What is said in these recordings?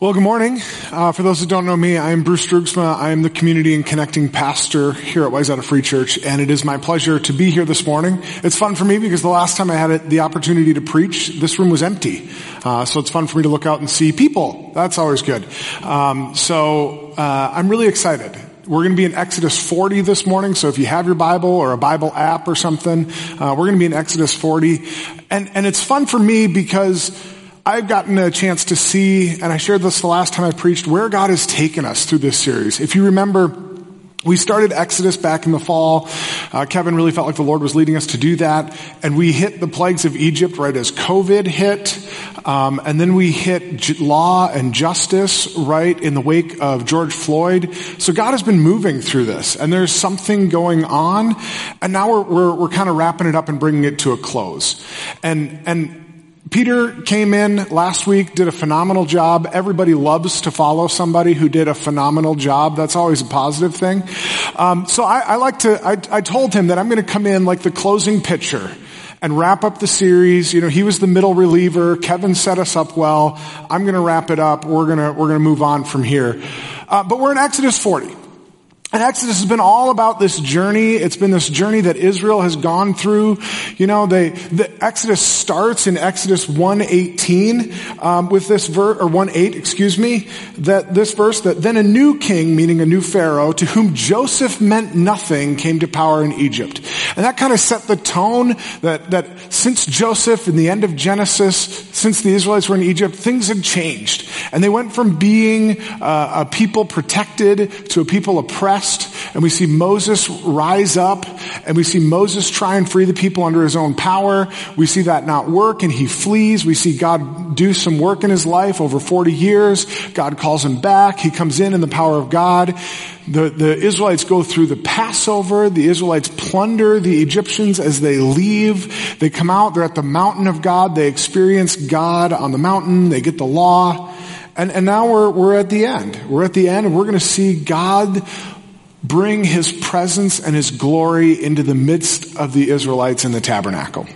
Well, good morning. Uh, for those who don't know me, I am Bruce Droogsma. I am the community and connecting pastor here at Wayzata Free Church, and it is my pleasure to be here this morning. It's fun for me because the last time I had the opportunity to preach, this room was empty. Uh, so it's fun for me to look out and see people. That's always good. Um, so uh, I'm really excited. We're going to be in Exodus 40 this morning, so if you have your Bible or a Bible app or something, uh, we're going to be in Exodus 40. And, and it's fun for me because I've gotten a chance to see, and I shared this the last time I preached, where God has taken us through this series. If you remember, we started Exodus back in the fall. Uh, Kevin really felt like the Lord was leading us to do that. And we hit the plagues of Egypt right as COVID hit. Um, and then we hit j- law and justice right in the wake of George Floyd. So God has been moving through this and there's something going on. And now we're, we're, we're kind of wrapping it up and bringing it to a close. And, and Peter came in last week, did a phenomenal job. Everybody loves to follow somebody who did a phenomenal job. That's always a positive thing. Um, so I, I, like to. I, I told him that I'm going to come in like the closing pitcher and wrap up the series. You know, he was the middle reliever. Kevin set us up well. I'm going to wrap it up. We're going to we're going to move on from here. Uh, but we're in Exodus 40. And Exodus has been all about this journey. It's been this journey that Israel has gone through. You know, they, the Exodus starts in Exodus 118, um, with this verse, or 1:8, excuse me, that this verse that then a new king, meaning a new Pharaoh, to whom Joseph meant nothing, came to power in Egypt. And that kind of set the tone that, that since Joseph in the end of Genesis, since the Israelites were in Egypt, things had changed. And they went from being uh, a people protected to a people oppressed and we see Moses rise up and we see Moses try and free the people under his own power. We see that not work and he flees. We see God do some work in his life over 40 years. God calls him back. He comes in in the power of God. The, the Israelites go through the Passover. The Israelites plunder the Egyptians as they leave. They come out. They're at the mountain of God. They experience God on the mountain. They get the law. And, and now we're, we're at the end. We're at the end and we're going to see God bring his presence and his glory into the midst of the Israelites in the tabernacle.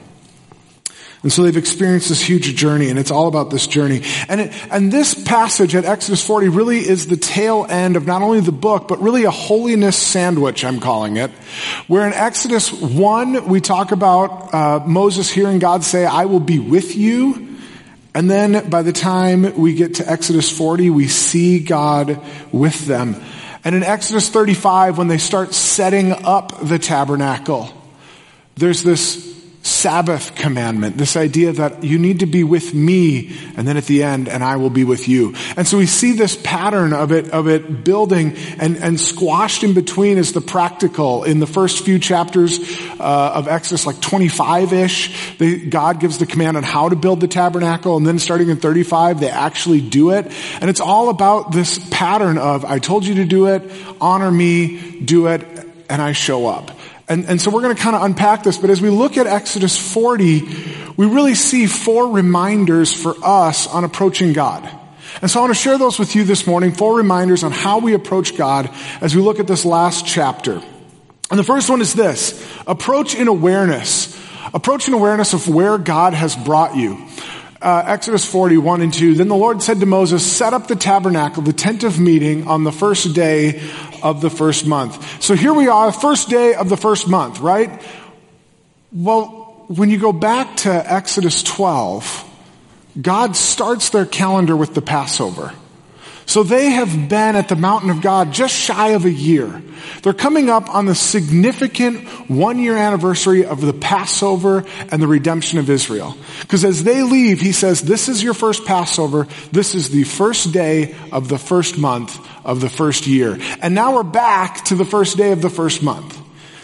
And so they've experienced this huge journey and it's all about this journey. And it, and this passage at Exodus 40 really is the tail end of not only the book, but really a holiness sandwich, I'm calling it. Where in Exodus 1, we talk about uh, Moses hearing God say, I will be with you. And then by the time we get to Exodus 40, we see God with them. And in Exodus 35, when they start setting up the tabernacle, there's this Sabbath commandment, this idea that you need to be with me, and then at the end, and I will be with you. And so we see this pattern of it, of it building and, and squashed in between is the practical. In the first few chapters uh, of Exodus, like 25-ish, they, God gives the command on how to build the tabernacle, and then starting in 35, they actually do it. And it's all about this pattern of, I told you to do it, honor me, do it, and I show up. And, and so we're going to kind of unpack this, but as we look at Exodus 40, we really see four reminders for us on approaching God. And so I want to share those with you this morning, four reminders on how we approach God as we look at this last chapter. And the first one is this, approach in awareness. Approach in awareness of where God has brought you. Uh, Exodus 41 and 2. Then the Lord said to Moses, set up the tabernacle, the tent of meeting on the first day of the first month. So here we are, first day of the first month, right? Well, when you go back to Exodus 12, God starts their calendar with the Passover. So they have been at the mountain of God just shy of a year. They're coming up on the significant one year anniversary of the Passover and the redemption of Israel. Because as they leave, he says, this is your first Passover. This is the first day of the first month of the first year. And now we're back to the first day of the first month.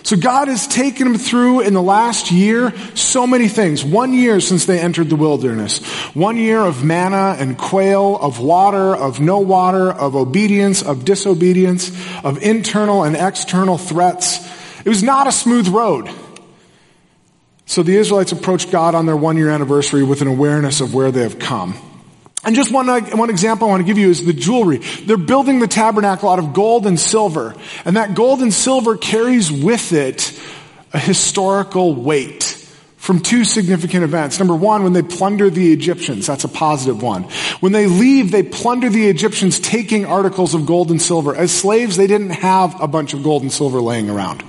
So God has taken them through in the last year so many things. One year since they entered the wilderness. One year of manna and quail, of water, of no water, of obedience, of disobedience, of internal and external threats. It was not a smooth road. So the Israelites approached God on their one year anniversary with an awareness of where they have come. And just one, uh, one example I want to give you is the jewelry. They're building the tabernacle out of gold and silver. And that gold and silver carries with it a historical weight from two significant events. Number one, when they plunder the Egyptians. That's a positive one. When they leave, they plunder the Egyptians, taking articles of gold and silver. As slaves, they didn't have a bunch of gold and silver laying around.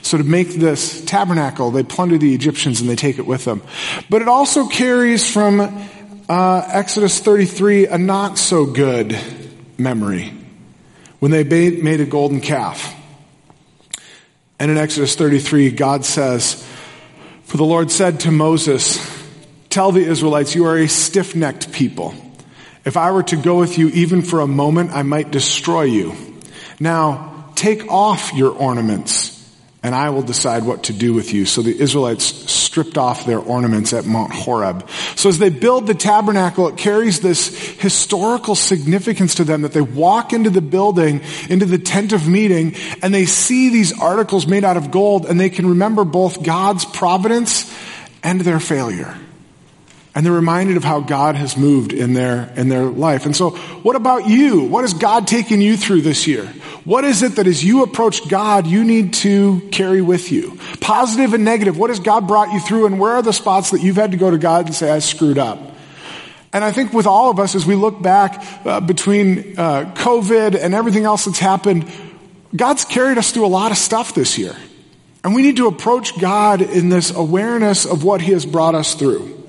So to make this tabernacle, they plunder the Egyptians and they take it with them. But it also carries from uh, Exodus 33 a not so good memory when they made a golden calf. And in Exodus 33, God says, For the Lord said to Moses, Tell the Israelites, you are a stiff necked people. If I were to go with you even for a moment, I might destroy you. Now, take off your ornaments and I will decide what to do with you. So the Israelites stripped off their ornaments at Mount Horeb. So as they build the tabernacle, it carries this historical significance to them that they walk into the building, into the tent of meeting, and they see these articles made out of gold, and they can remember both God's providence and their failure. And they're reminded of how God has moved in their, in their life. And so, what about you? What has God taken you through this year? What is it that as you approach God, you need to carry with you? Positive and negative. What has God brought you through and where are the spots that you've had to go to God and say, I screwed up? And I think with all of us, as we look back uh, between uh, COVID and everything else that's happened, God's carried us through a lot of stuff this year. And we need to approach God in this awareness of what He has brought us through.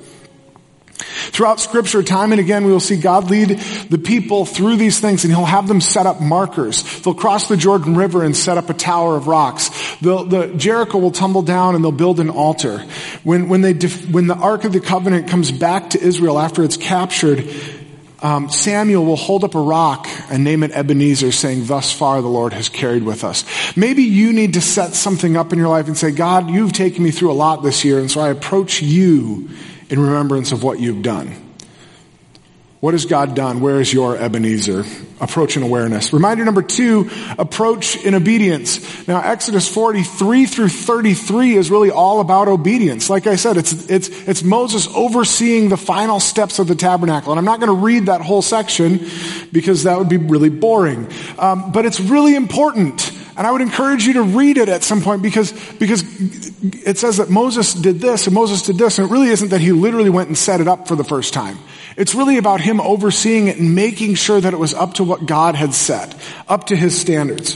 Throughout scripture, time and again, we will see God lead the people through these things and he'll have them set up markers. They'll cross the Jordan River and set up a tower of rocks. The, the Jericho will tumble down and they'll build an altar. When, when they, def, when the Ark of the Covenant comes back to Israel after it's captured, um, Samuel will hold up a rock and name it Ebenezer, saying, Thus far the Lord has carried with us. Maybe you need to set something up in your life and say, God, you've taken me through a lot this year, and so I approach you in remembrance of what you've done. What has God done? Where is your Ebenezer? Approach in awareness. Reminder number two, approach in obedience. Now, Exodus 43 through 33 is really all about obedience. Like I said, it's, it's, it's Moses overseeing the final steps of the tabernacle. And I'm not going to read that whole section because that would be really boring. Um, but it's really important. And I would encourage you to read it at some point because, because it says that Moses did this and Moses did this, and it really isn't that he literally went and set it up for the first time. It's really about him overseeing it and making sure that it was up to what God had set, up to his standards.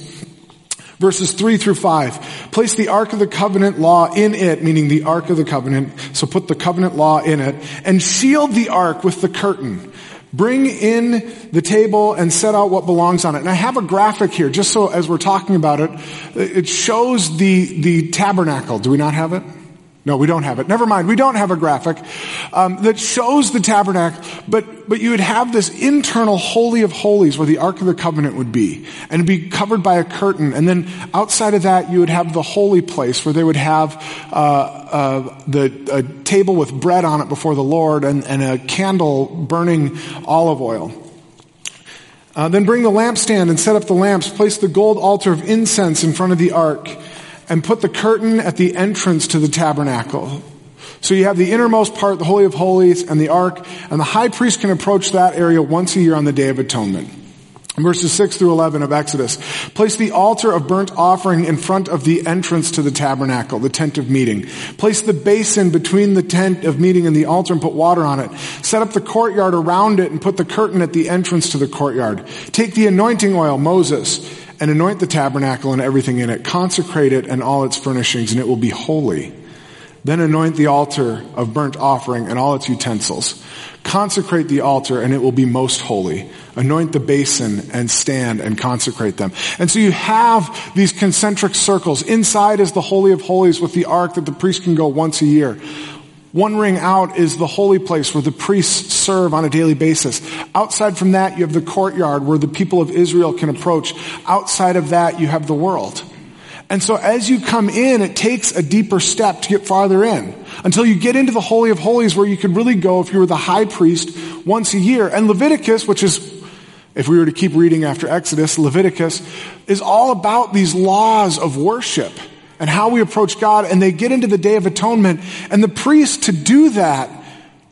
Verses 3 through 5. Place the Ark of the Covenant law in it, meaning the Ark of the Covenant. So put the covenant law in it. And shield the Ark with the curtain. Bring in the table and set out what belongs on it. And I have a graphic here, just so as we're talking about it, it shows the, the tabernacle. Do we not have it? No, we don't have it. Never mind. We don't have a graphic um, that shows the tabernacle, but but you would have this internal holy of holies where the ark of the covenant would be, and be covered by a curtain. And then outside of that, you would have the holy place where they would have uh, uh, the a table with bread on it before the Lord, and, and a candle burning olive oil. Uh, then bring the lampstand and set up the lamps. Place the gold altar of incense in front of the ark and put the curtain at the entrance to the tabernacle. So you have the innermost part, the Holy of Holies, and the ark, and the high priest can approach that area once a year on the Day of Atonement. Verses 6 through 11 of Exodus. Place the altar of burnt offering in front of the entrance to the tabernacle, the tent of meeting. Place the basin between the tent of meeting and the altar and put water on it. Set up the courtyard around it and put the curtain at the entrance to the courtyard. Take the anointing oil, Moses, and anoint the tabernacle and everything in it. Consecrate it and all its furnishings, and it will be holy. Then anoint the altar of burnt offering and all its utensils. Consecrate the altar and it will be most holy. Anoint the basin and stand and consecrate them. And so you have these concentric circles. Inside is the Holy of Holies with the ark that the priest can go once a year. One ring out is the holy place where the priests serve on a daily basis. Outside from that, you have the courtyard where the people of Israel can approach. Outside of that, you have the world. And so as you come in, it takes a deeper step to get farther in until you get into the Holy of Holies where you could really go if you were the high priest once a year. And Leviticus, which is, if we were to keep reading after Exodus, Leviticus is all about these laws of worship and how we approach God. And they get into the Day of Atonement. And the priest to do that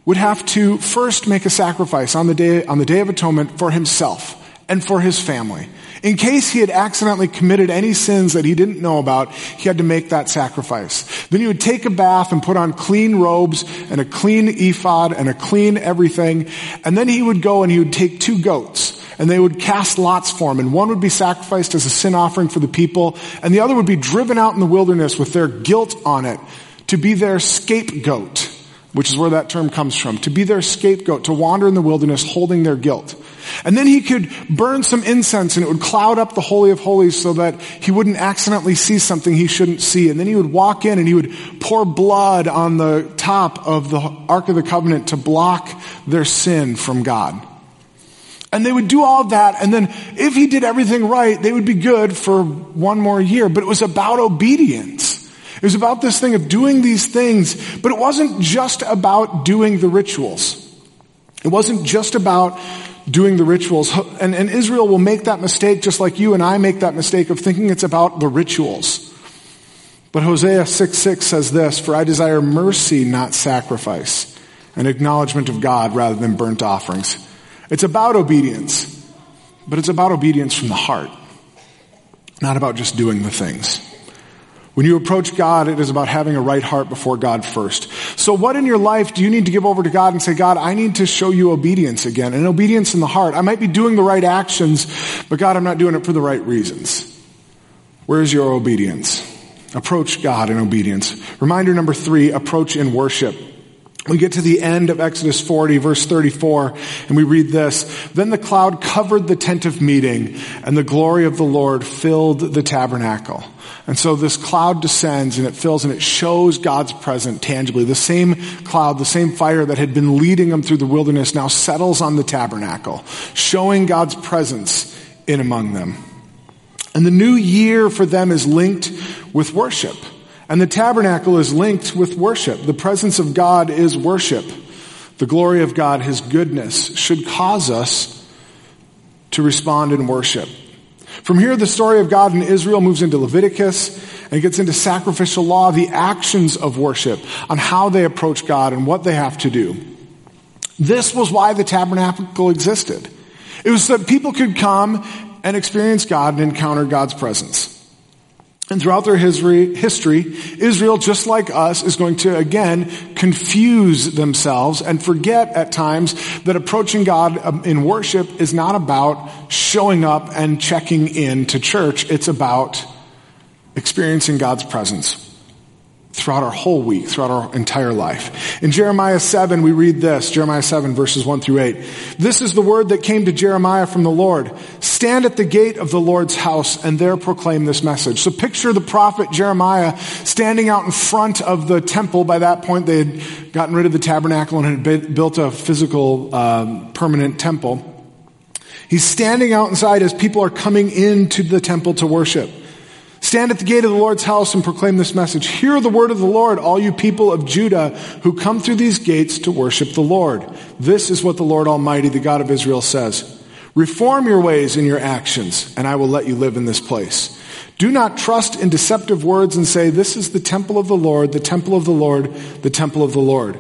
would have to first make a sacrifice on the day, on the Day of Atonement for himself and for his family. In case he had accidentally committed any sins that he didn't know about, he had to make that sacrifice. Then he would take a bath and put on clean robes and a clean ephod and a clean everything. And then he would go and he would take two goats and they would cast lots for him. And one would be sacrificed as a sin offering for the people and the other would be driven out in the wilderness with their guilt on it to be their scapegoat, which is where that term comes from, to be their scapegoat, to wander in the wilderness holding their guilt. And then he could burn some incense and it would cloud up the Holy of Holies so that he wouldn't accidentally see something he shouldn't see. And then he would walk in and he would pour blood on the top of the Ark of the Covenant to block their sin from God. And they would do all that, and then if he did everything right, they would be good for one more year. But it was about obedience. It was about this thing of doing these things, but it wasn't just about doing the rituals. It wasn't just about doing the rituals. And, and Israel will make that mistake just like you and I make that mistake of thinking it's about the rituals. But Hosea 6 6 says this, For I desire mercy, not sacrifice, an acknowledgement of God rather than burnt offerings. It's about obedience, but it's about obedience from the heart, not about just doing the things. When you approach God, it is about having a right heart before God first. So what in your life do you need to give over to God and say, God, I need to show you obedience again and obedience in the heart. I might be doing the right actions, but God, I'm not doing it for the right reasons. Where is your obedience? Approach God in obedience. Reminder number three, approach in worship. We get to the end of Exodus 40 verse 34 and we read this. Then the cloud covered the tent of meeting and the glory of the Lord filled the tabernacle. And so this cloud descends and it fills and it shows God's presence tangibly. The same cloud, the same fire that had been leading them through the wilderness now settles on the tabernacle, showing God's presence in among them. And the new year for them is linked with worship. And the tabernacle is linked with worship. The presence of God is worship. The glory of God, His goodness, should cause us to respond in worship. From here, the story of God in Israel moves into Leviticus and gets into sacrificial law, the actions of worship, on how they approach God and what they have to do. This was why the tabernacle existed. It was so that people could come and experience God and encounter God's presence. And throughout their history, Israel, just like us, is going to again confuse themselves and forget at times that approaching God um, in worship is not about showing up and checking in to church. It's about experiencing God's presence throughout our whole week, throughout our entire life. In Jeremiah 7, we read this, Jeremiah 7 verses 1 through 8. This is the word that came to Jeremiah from the Lord. Stand at the gate of the Lord's house and there proclaim this message. So picture the prophet Jeremiah standing out in front of the temple. By that point, they had gotten rid of the tabernacle and had built a physical, um, permanent temple. He's standing outside as people are coming into the temple to worship. Stand at the gate of the Lord's house and proclaim this message. Hear the word of the Lord, all you people of Judah who come through these gates to worship the Lord. This is what the Lord Almighty, the God of Israel says. Reform your ways and your actions, and I will let you live in this place. Do not trust in deceptive words and say, This is the temple of the Lord, the temple of the Lord, the temple of the Lord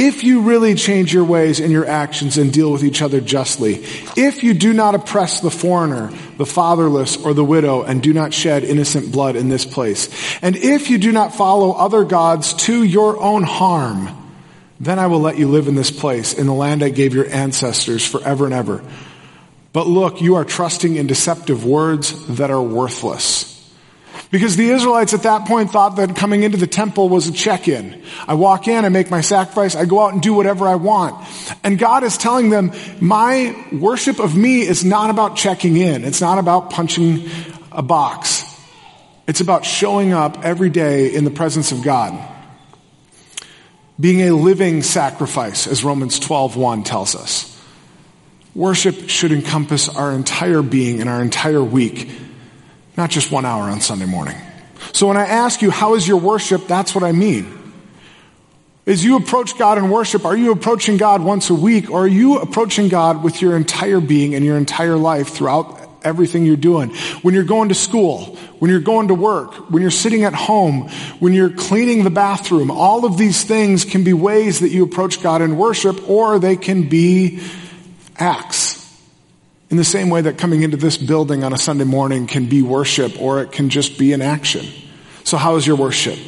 if you really change your ways and your actions and deal with each other justly, if you do not oppress the foreigner, the fatherless, or the widow, and do not shed innocent blood in this place, and if you do not follow other gods to your own harm, then I will let you live in this place, in the land I gave your ancestors forever and ever. But look, you are trusting in deceptive words that are worthless. Because the Israelites at that point thought that coming into the temple was a check-in. I walk in, I make my sacrifice, I go out and do whatever I want. And God is telling them, my worship of me is not about checking in. It's not about punching a box. It's about showing up every day in the presence of God. Being a living sacrifice, as Romans 12:1 tells us. Worship should encompass our entire being and our entire week not just one hour on Sunday morning. So when I ask you, how is your worship? That's what I mean. As you approach God in worship, are you approaching God once a week or are you approaching God with your entire being and your entire life throughout everything you're doing? When you're going to school, when you're going to work, when you're sitting at home, when you're cleaning the bathroom, all of these things can be ways that you approach God in worship or they can be acts in the same way that coming into this building on a Sunday morning can be worship or it can just be an action. So how is your worship?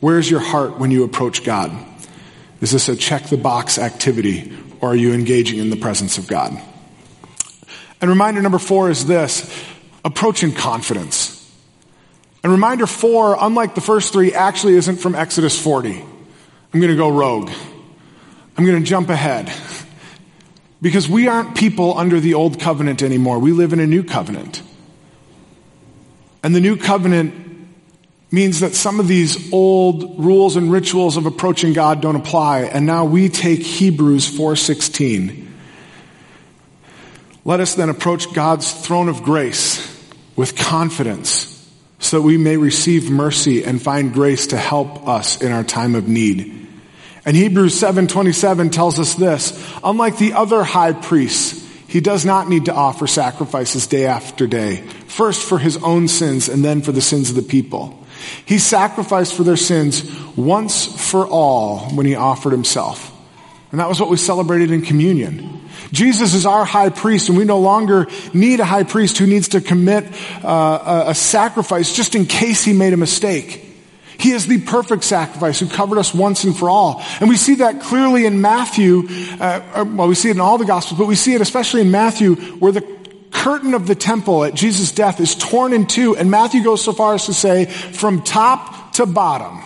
Where's your heart when you approach God? Is this a check the box activity or are you engaging in the presence of God? And reminder number four is this approach in confidence. And reminder four, unlike the first three, actually isn't from Exodus 40. I'm going to go rogue. I'm going to jump ahead. Because we aren't people under the old covenant anymore. We live in a new covenant. And the new covenant means that some of these old rules and rituals of approaching God don't apply. And now we take Hebrews 4:16. Let us then approach God's throne of grace with confidence so that we may receive mercy and find grace to help us in our time of need. And Hebrews 7:27 tells us this, unlike the other high priests, he does not need to offer sacrifices day after day, first for his own sins and then for the sins of the people. He sacrificed for their sins once for all when he offered himself. And that was what we celebrated in communion. Jesus is our high priest and we no longer need a high priest who needs to commit uh, a sacrifice just in case he made a mistake. He is the perfect sacrifice who covered us once and for all. And we see that clearly in Matthew, uh, uh, well, we see it in all the Gospels, but we see it especially in Matthew where the curtain of the temple at Jesus' death is torn in two, and Matthew goes so far as to say, from top to bottom.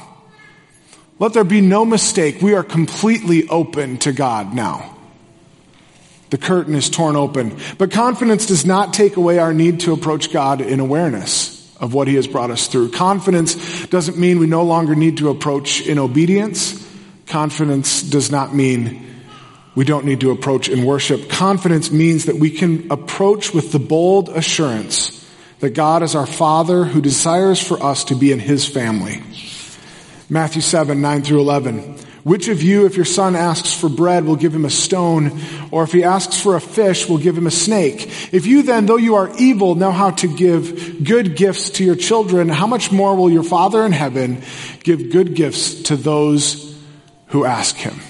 Let there be no mistake, we are completely open to God now. The curtain is torn open. But confidence does not take away our need to approach God in awareness of what he has brought us through. Confidence doesn't mean we no longer need to approach in obedience. Confidence does not mean we don't need to approach in worship. Confidence means that we can approach with the bold assurance that God is our Father who desires for us to be in His family. Matthew 7, 9 through 11. Which of you, if your son asks for bread, will give him a stone, or if he asks for a fish, will give him a snake? If you then, though you are evil, know how to give good gifts to your children, how much more will your Father in heaven give good gifts to those who ask him?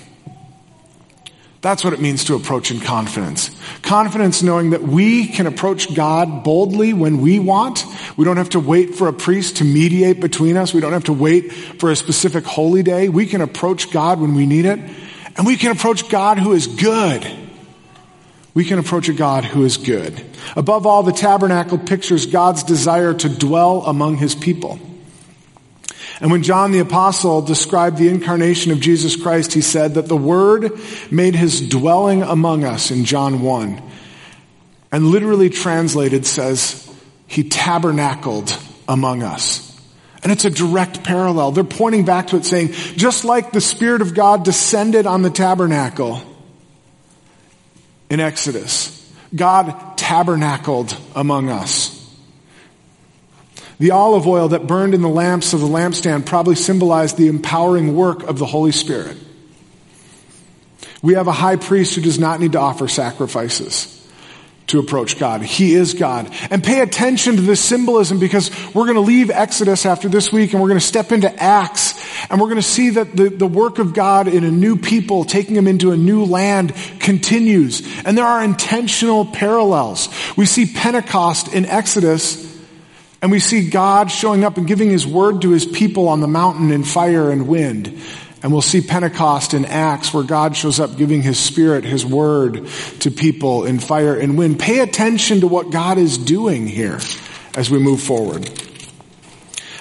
That's what it means to approach in confidence. Confidence knowing that we can approach God boldly when we want. We don't have to wait for a priest to mediate between us. We don't have to wait for a specific holy day. We can approach God when we need it. And we can approach God who is good. We can approach a God who is good. Above all, the tabernacle pictures God's desire to dwell among his people. And when John the apostle described the incarnation of Jesus Christ, he said that the word made his dwelling among us in John 1. And literally translated says, he tabernacled among us. And it's a direct parallel. They're pointing back to it saying, just like the Spirit of God descended on the tabernacle in Exodus, God tabernacled among us. The olive oil that burned in the lamps of the lampstand probably symbolized the empowering work of the Holy Spirit. We have a high priest who does not need to offer sacrifices to approach God. He is God. And pay attention to this symbolism because we're going to leave Exodus after this week and we're going to step into Acts and we're going to see that the, the work of God in a new people, taking them into a new land continues. And there are intentional parallels. We see Pentecost in Exodus and we see God showing up and giving his word to his people on the mountain in fire and wind. And we'll see Pentecost in Acts where God shows up giving his spirit, his word to people in fire and wind. Pay attention to what God is doing here as we move forward.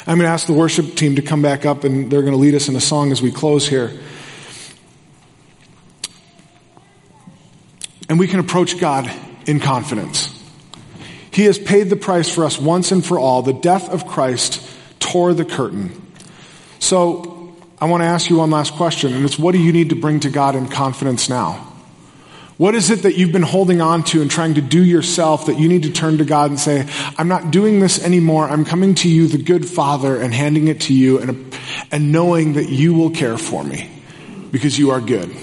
I'm going to ask the worship team to come back up and they're going to lead us in a song as we close here. And we can approach God in confidence. He has paid the price for us once and for all. The death of Christ tore the curtain. So I want to ask you one last question, and it's what do you need to bring to God in confidence now? What is it that you've been holding on to and trying to do yourself that you need to turn to God and say, I'm not doing this anymore. I'm coming to you, the good Father, and handing it to you and, and knowing that you will care for me because you are good.